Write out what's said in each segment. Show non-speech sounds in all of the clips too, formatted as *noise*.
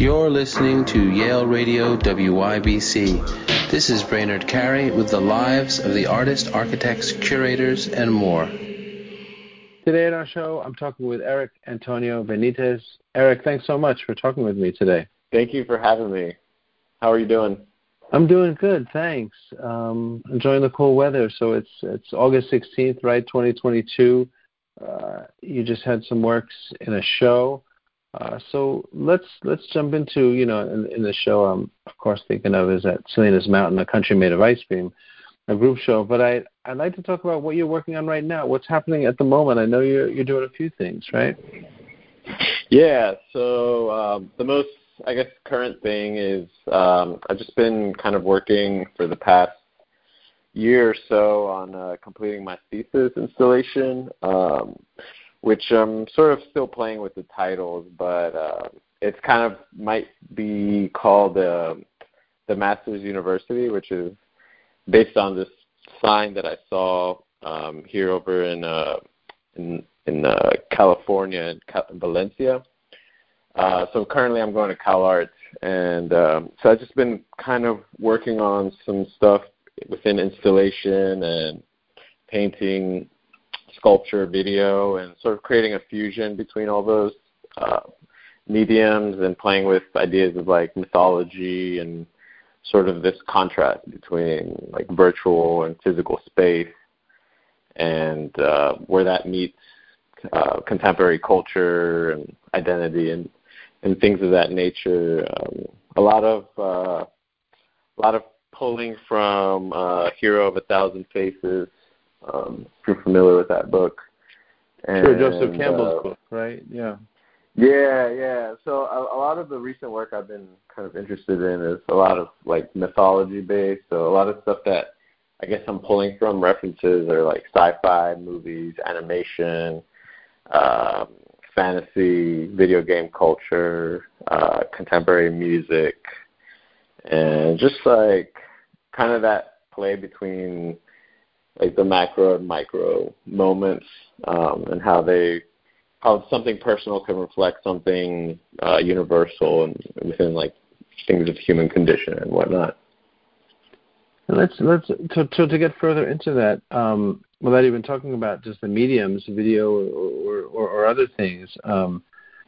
You're listening to Yale Radio WYBC. This is Brainard Carey with the lives of the artists, architects, curators, and more. Today on our show, I'm talking with Eric Antonio Benitez. Eric, thanks so much for talking with me today. Thank you for having me. How are you doing? I'm doing good, thanks. Um, enjoying the cool weather. So it's it's August 16th, right? 2022. Uh, you just had some works in a show. Uh, so let's let's jump into you know in, in the show I'm of course thinking of is at Salinas Mountain, a country made of ice cream, a group show. But I I'd like to talk about what you're working on right now. What's happening at the moment? I know you're you're doing a few things, right? Yeah. So um, the most I guess current thing is um, I've just been kind of working for the past year or so on uh, completing my thesis installation. Um, which I'm sort of still playing with the titles, but uh, it's kind of might be called uh, the Masters University, which is based on this sign that I saw um, here over in uh, in in uh, California in Valencia. Uh, so currently I'm going to Cal Arts, and um, so I've just been kind of working on some stuff within installation and painting sculpture, video, and sort of creating a fusion between all those uh, mediums and playing with ideas of like mythology and sort of this contrast between like virtual and physical space and uh, where that meets uh, contemporary culture and identity and and things of that nature. Um, a lot of uh, a lot of pulling from uh, Hero of a Thousand Faces um, if you're familiar with that book. And, sure, Joseph Campbell's uh, book, right? Yeah. Yeah, yeah. So a, a lot of the recent work I've been kind of interested in is a lot of like mythology based. So a lot of stuff that I guess I'm pulling from references are like sci-fi movies, animation, um, fantasy, video game culture, uh, contemporary music, and just like kind of that play between like the macro and micro moments um, and how they how something personal can reflect something uh, universal and within like things of human condition and whatnot. Let's let's to, to to get further into that, um, without even talking about just the mediums, video or or, or other things. Um,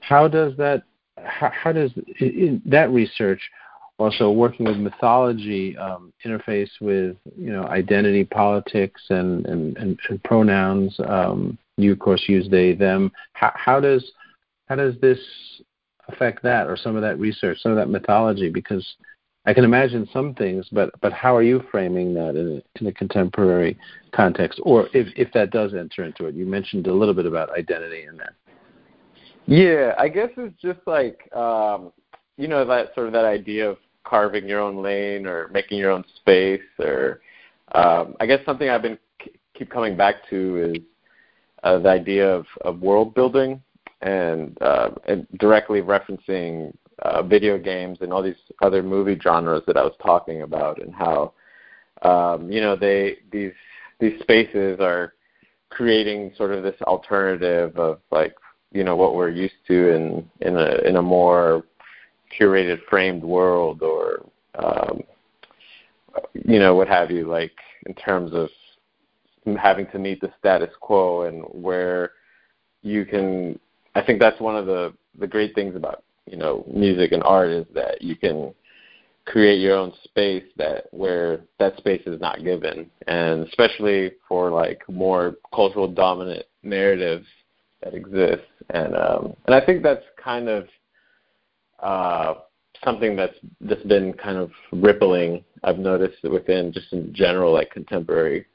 how does that how, how does that research also working with mythology um, interface with you know identity politics and and, and, and pronouns um, you of course use they them. How, how does how does this affect that or some of that research some of that mythology? Because I can imagine some things but but how are you framing that in a, in a contemporary context? Or if if that does enter into it you mentioned a little bit about identity in that yeah I guess it's just like um you know that sort of that idea of carving your own lane or making your own space or um, I guess something I've been keep coming back to is uh, the idea of, of world building and, uh, and directly referencing uh, video games and all these other movie genres that I was talking about and how um, you know they these these spaces are creating sort of this alternative of like you know what we're used to in in a in a more curated framed world or um, you know what have you like in terms of having to meet the status quo and where you can i think that's one of the the great things about you know music and art is that you can create your own space that where that space is not given. And especially for like more cultural dominant narratives that exist. And um and i think that's kind of uh, something that's that's been kind of rippling. I've noticed within just in general, like contemporary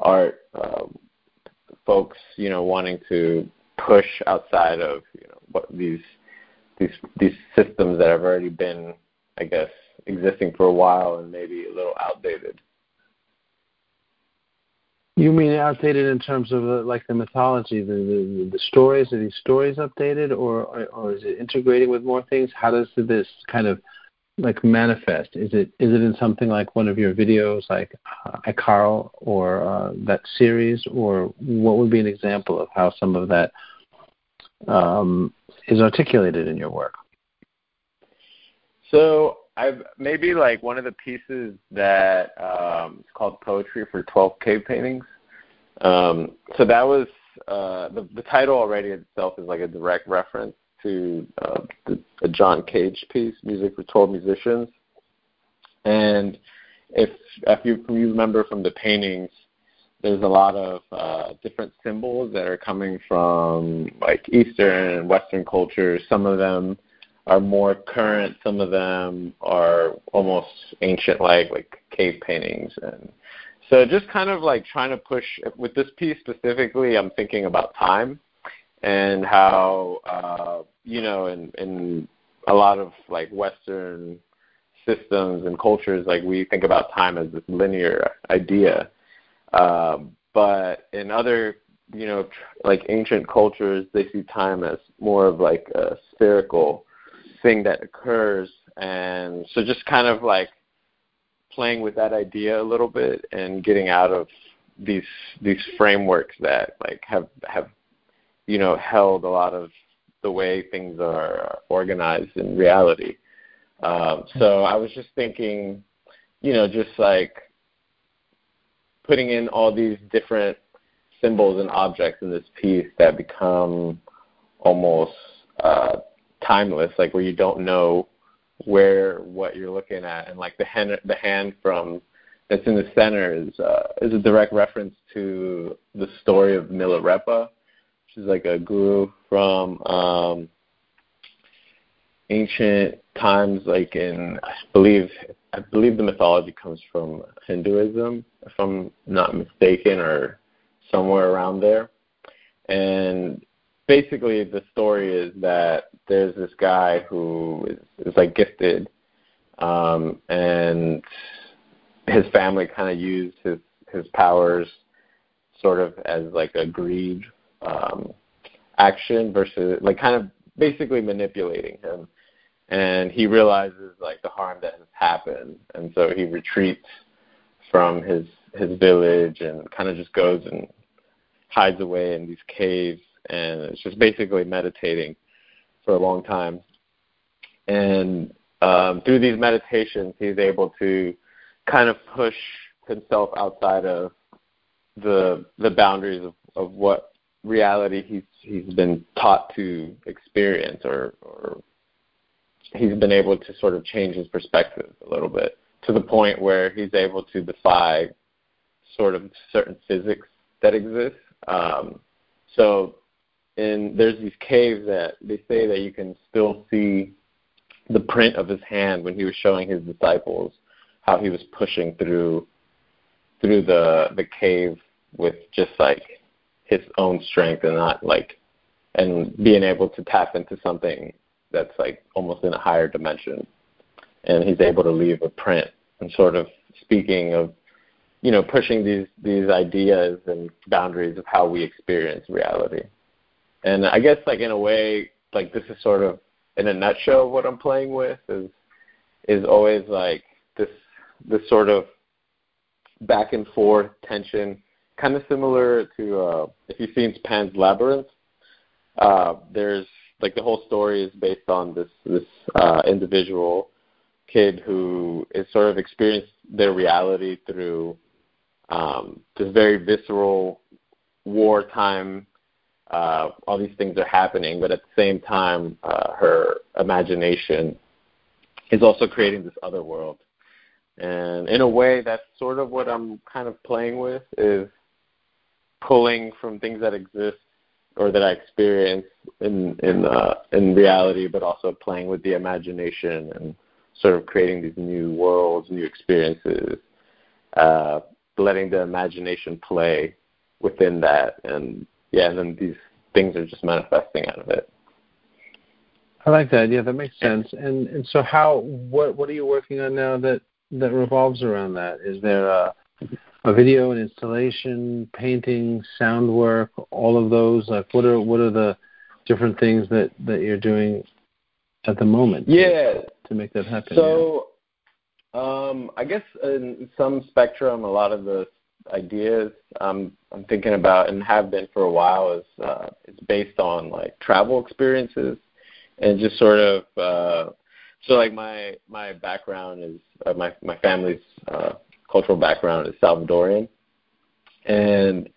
art, um, folks, you know, wanting to push outside of you know what these these these systems that have already been, I guess, existing for a while and maybe a little outdated. You mean outdated in terms of uh, like the mythology, the, the the stories? Are these stories updated, or or is it integrating with more things? How does this kind of like manifest? Is it is it in something like one of your videos, like uh, Carl, or uh, that series, or what would be an example of how some of that um, is articulated in your work? So I've maybe like one of the pieces that um, it's called Poetry for 12 Cave Paintings. Um, so that was uh, the the title already itself is like a direct reference to uh, the, a John Cage piece, Music for 12 Musicians. And if if you, if you remember from the paintings, there's a lot of uh, different symbols that are coming from like Eastern and Western cultures. Some of them are more current. Some of them are almost ancient, like like cave paintings, and so just kind of like trying to push with this piece specifically. I'm thinking about time and how uh, you know in in a lot of like Western systems and cultures, like we think about time as this linear idea, um, but in other you know like ancient cultures, they see time as more of like a spherical thing that occurs, and so just kind of like playing with that idea a little bit and getting out of these these frameworks that like have have you know held a lot of the way things are organized in reality. Um, so I was just thinking, you know, just like putting in all these different symbols and objects in this piece that become almost uh, timeless, like where you don't know where what you're looking at, and like the hand, the hand from that's in the center is uh, is a direct reference to the story of Milarepa, which like a guru from um, ancient times, like in I believe I believe the mythology comes from Hinduism, if I'm not mistaken, or somewhere around there. And basically, the story is that there's this guy who is, is like gifted, um, and his family kind of used his his powers sort of as like a greed um, action versus like kind of basically manipulating him. And he realizes like the harm that has happened. And so he retreats from his his village and kind of just goes and hides away in these caves and it's just basically meditating for a long time and um, through these meditations he's able to kind of push himself outside of the the boundaries of, of what reality he's he's been taught to experience or or he's been able to sort of change his perspective a little bit to the point where he's able to defy sort of certain physics that exist. Um, so, in there's these caves that they say that you can still see the print of his hand when he was showing his disciples how he was pushing through through the the cave with just like his own strength and not like and being able to tap into something that's like almost in a higher dimension. And he's able to leave a print and sort of speaking of, you know, pushing these these ideas and boundaries of how we experience reality. And I guess like in a way, like this is sort of in a nutshell what I'm playing with is is always like this this sort of back and forth tension, kind of similar to uh, if you've seen Pan's Labyrinth. Uh, there's like the whole story is based on this this uh, individual kid who is sort of experienced their reality through um, this very visceral wartime. Uh, all these things are happening, but at the same time, uh, her imagination is also creating this other world. And in a way, that's sort of what I'm kind of playing with is pulling from things that exist or that I experience in in uh, in reality, but also playing with the imagination and sort of creating these new worlds, new experiences, uh, letting the imagination play within that, and yeah, and then these things are just manifesting out of it. I like that. Yeah, that makes sense. And and so how what what are you working on now that that revolves around that? Is there a a video, an installation, painting, sound work, all of those? Like, what are what are the different things that that you're doing at the moment? Yeah, to, to make that happen. So, yeah? um, I guess in some spectrum, a lot of the ideas I'm I'm thinking about and have been for a while is uh, it's based on like travel experiences and just sort of uh, so like my my background is uh, my my family's uh, cultural background is Salvadorian, and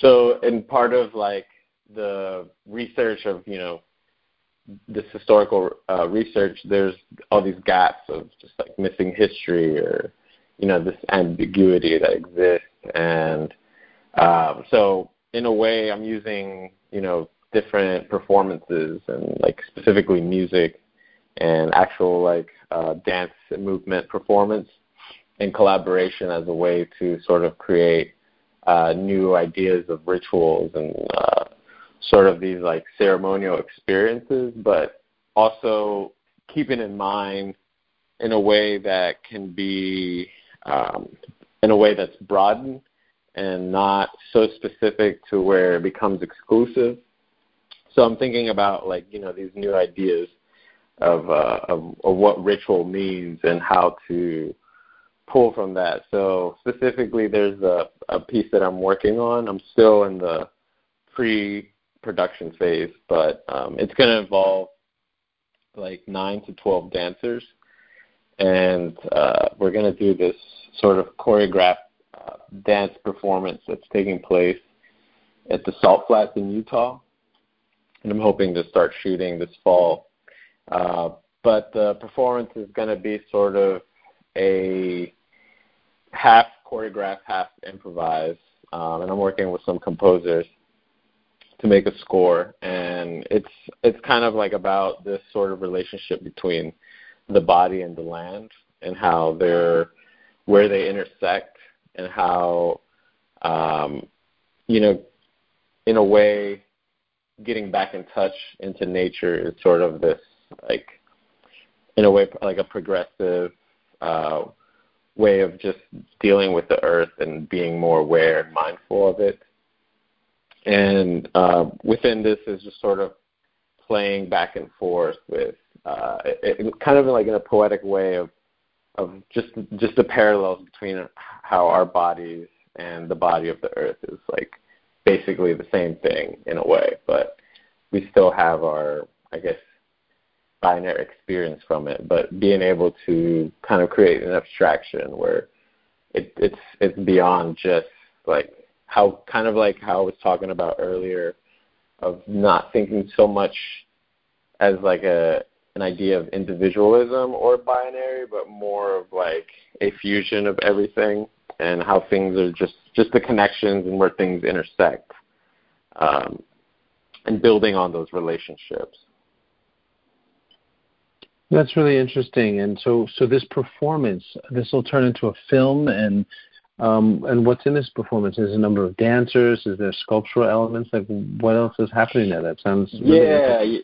so in part of like the research of you know this historical uh, research, there's all these gaps of just like missing history or you know this ambiguity that exists, and um, so in a way, I'm using you know different performances and like specifically music and actual like uh, dance and movement performance in collaboration as a way to sort of create uh, new ideas of rituals and uh, sort of these like ceremonial experiences, but also keeping in mind in a way that can be um, in a way that's broadened and not so specific to where it becomes exclusive. So I'm thinking about like you know these new ideas of uh, of, of what ritual means and how to pull from that. So specifically, there's a, a piece that I'm working on. I'm still in the pre-production phase, but um, it's going to involve like nine to twelve dancers, and uh, we're going to do this sort of choreographed uh, dance performance that's taking place at the Salt Flats in Utah, and I'm hoping to start shooting this fall. Uh, but the performance is going to be sort of a half choreographed, half improvised, um, and I'm working with some composers to make a score. And it's it's kind of like about this sort of relationship between the body and the land, and how they're where they intersect, and how um, you know, in a way, getting back in touch into nature is sort of this like in a way like a progressive uh, way of just dealing with the earth and being more aware and mindful of it. And uh, within this is just sort of playing back and forth with uh, it, kind of like in a poetic way of of just just the parallels between how our bodies and the body of the earth is like basically the same thing in a way, but we still have our I guess binary experience from it, but being able to kind of create an abstraction where it, it's it's beyond just like how kind of like how I was talking about earlier of not thinking so much as like a an idea of individualism or binary, but more of like a fusion of everything and how things are just just the connections and where things intersect, um, and building on those relationships. That's really interesting. And so, so this performance, this will turn into a film, and um, and what's in this performance? Is a number of dancers? Is there sculptural elements? Like, what else is happening there? That sounds really yeah.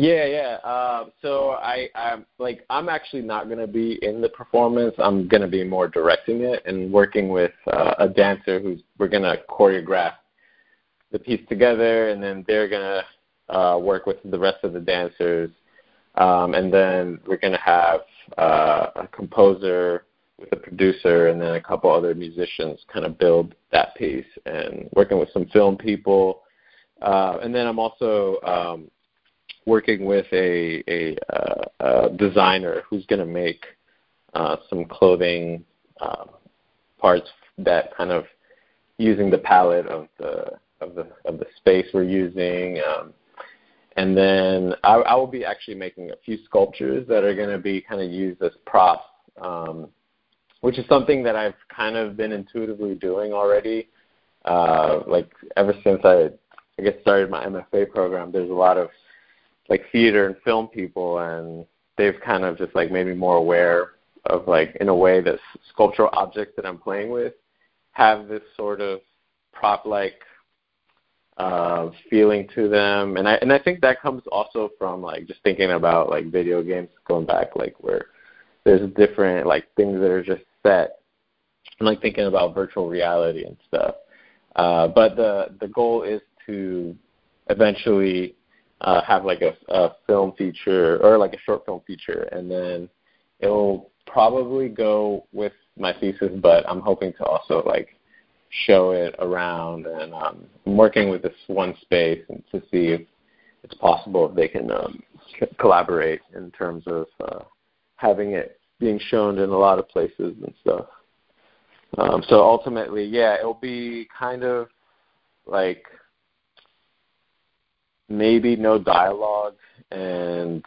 Yeah, yeah. Uh, so I, I'm like, I'm actually not gonna be in the performance. I'm gonna be more directing it and working with uh, a dancer who's we're gonna choreograph the piece together, and then they're gonna uh, work with the rest of the dancers um, and then we're to have uh, a composer with a producer and then a couple other musicians kind of build that piece and working with some film people. Uh, and then I'm also um, working with a, a, uh, a designer who's going to make uh, some clothing uh, parts that kind of using the palette of the of the of the space we're using. Um, and then I, I will be actually making a few sculptures that are going to be kind of used as props, um, which is something that I've kind of been intuitively doing already. Uh, like ever since I, I guess, started my MFA program, there's a lot of like theater and film people, and they've kind of just like made me more aware of like in a way that sculptural objects that I'm playing with have this sort of prop like uh, feeling to them, and I and I think that comes also from like just thinking about like video games going back, like where there's different like things that are just set, and like thinking about virtual reality and stuff. Uh, but the the goal is to eventually uh, have like a, a film feature or like a short film feature, and then it'll probably go with my thesis. But I'm hoping to also like show it around. And um, I'm working with this one space and to see if it's possible if they can um, collaborate in terms of uh, having it being shown in a lot of places and stuff. Um, so ultimately, yeah, it'll be kind of like maybe no dialogue and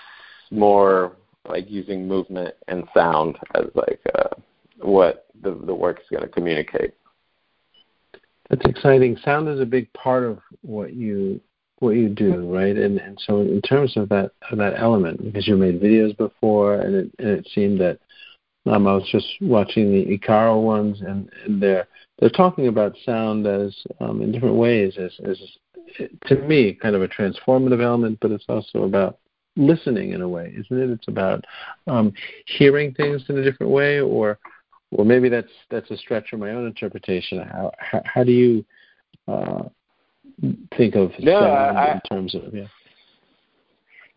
more like using movement and sound as like uh, what the the work is going to communicate. That's exciting. Sound is a big part of what you what you do, right? And and so in terms of that of that element, because you made videos before, and it and it seemed that um, I was just watching the Icaro ones, and, and they're they're talking about sound as um, in different ways as as to me kind of a transformative element, but it's also about listening in a way, isn't it? It's about um, hearing things in a different way, or or maybe that's that's a stretch from my own interpretation. How how, how do you uh, think of no, I, in terms of yeah?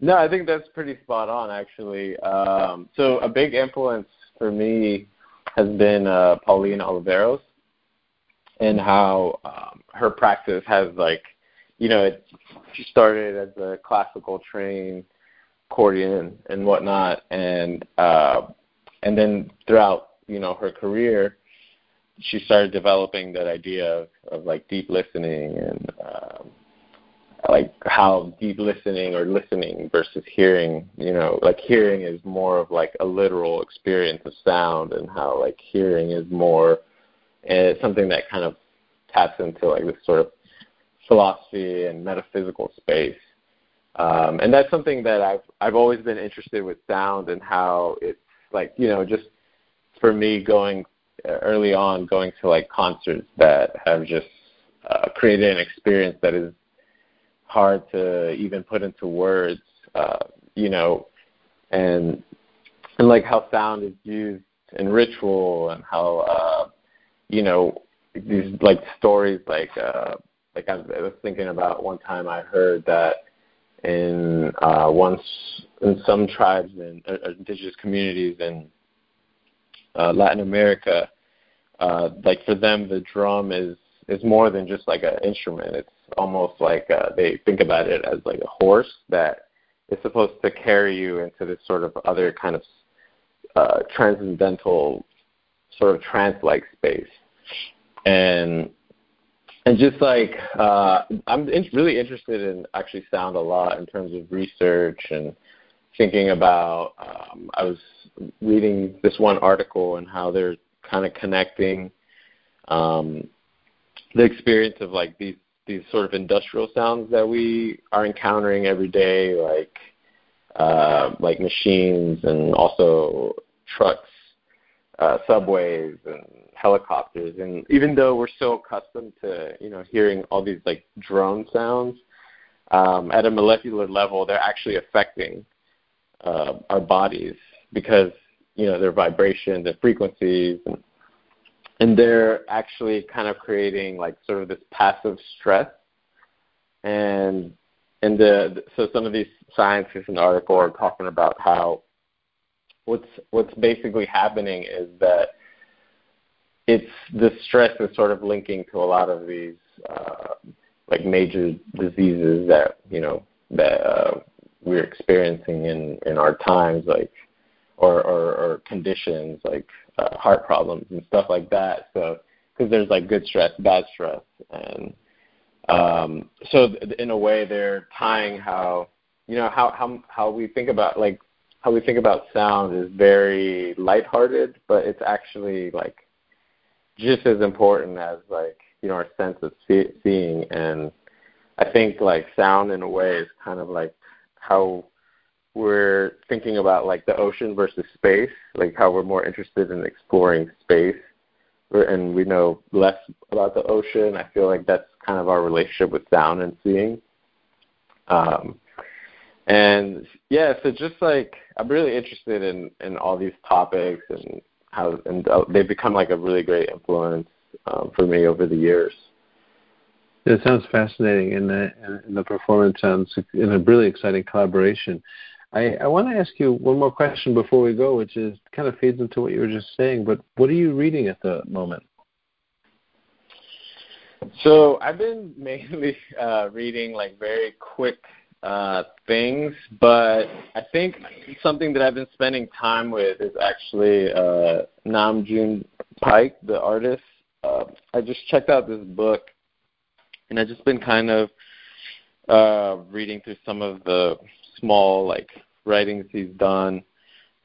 No, I think that's pretty spot on actually. Um, so a big influence for me has been uh, Pauline Oliveros and how um, her practice has like, you know, it, she started as a classical trained accordion and whatnot, and uh, and then throughout you know her career, she started developing that idea of, of like deep listening and um, like how deep listening or listening versus hearing you know like hearing is more of like a literal experience of sound and how like hearing is more uh, something that kind of taps into like this sort of philosophy and metaphysical space. Um, and that's something that I've I've always been interested with sound and how it's like you know just for me going uh, early on going to like concerts that have just uh, created an experience that is hard to even put into words, uh, you know, and and like how sound is used in ritual and how uh, you know these like stories like uh, like I was thinking about one time I heard that in uh, once in some tribes and uh, indigenous communities in uh, Latin America, uh, like for them the drum is is more than just like an instrument. It's almost like uh, they think about it as like a horse that is supposed to carry you into this sort of other kind of uh, transcendental sort of trance-like space. And and just like uh, I'm in, really interested in actually sound a lot in terms of research and thinking about. Um, I was reading this one article and how they're kind of connecting um, the experience of like these these sort of industrial sounds that we are encountering every day, like uh, like machines and also trucks, uh, subways, and helicopters. And even though we're so accustomed to you know hearing all these like drone sounds, um, at a molecular level, they're actually affecting uh, our bodies because you know their vibrations and frequencies and and they're actually kind of creating like sort of this passive stress and and the so some of these scientists in the article are talking about how what's what's basically happening is that it's the stress is sort of linking to a lot of these uh, like major diseases that you know that uh, we're experiencing in in our times, like or or, or conditions like uh, heart problems and stuff like that. So because there's like good stress, bad stress, and um, so in a way they're tying how you know how how how we think about like how we think about sound is very lighthearted, but it's actually like just as important as like you know our sense of see- seeing and I think like sound in a way is kind of like how we're thinking about like the ocean versus space, like how we're more interested in exploring space and we know less about the ocean. I feel like that's kind of our relationship with sound and seeing. Um, and yeah, so just like I'm really interested in in all these topics and how and uh, they've become like a really great influence um, for me over the years. It sounds fascinating, and the, and the performance sounds in a really exciting collaboration. I, I want to ask you one more question before we go, which is kind of feeds into what you were just saying. But what are you reading at the moment? So I've been *laughs* mainly uh, reading like very quick uh, things, but I think something that I've been spending time with is actually uh, Nam June Paik, the artist. Uh, I just checked out this book, and I've just been kind of uh, reading through some of the small like writings he's done,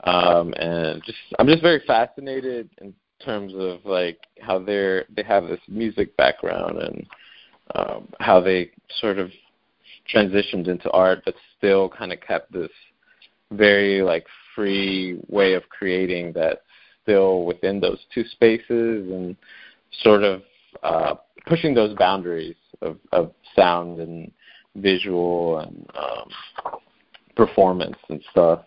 um, and just I'm just very fascinated in terms of like how they're they have this music background and um, how they sort of transitioned into art, but still kind of kept this very like free way of creating that's still within those two spaces and sort of uh, pushing those boundaries of, of sound and visual and um, performance and stuff.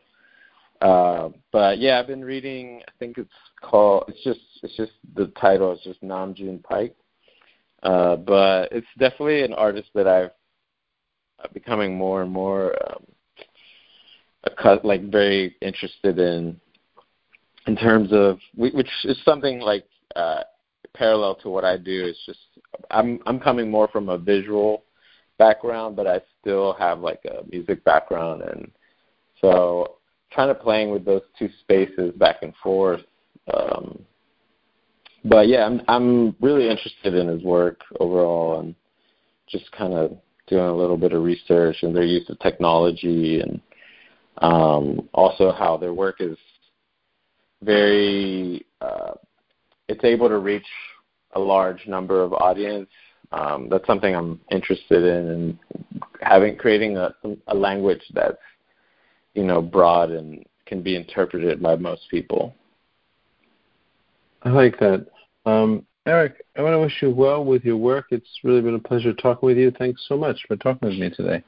Uh, but yeah, I've been reading. I think it's called. It's just. It's just the title is just Nam June Paik. Uh, but it's definitely an artist that I've becoming more and more um, like very interested in in terms of which is something like uh, parallel to what I do. It's just I'm I'm coming more from a visual background, but I still have like a music background, and so kind of playing with those two spaces back and forth. Um, but yeah, I'm I'm really interested in his work overall, and just kind of doing a little bit of research and their use of technology, and um, also how their work is very uh, it's able to reach a large number of audience. Um, that's something I'm interested in, and having creating a, a language that's you know broad and can be interpreted by most people. I like that. Um, Eric, I want to wish you well with your work. It's really been a pleasure talking with you. Thanks so much for talking with me today.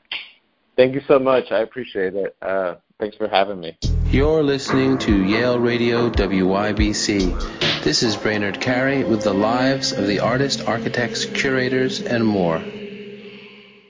Thank you so much. I appreciate it. Uh, thanks for having me. You're listening to Yale Radio WYBC. This is Brainard Carey with the lives of the artists, architects, curators, and more.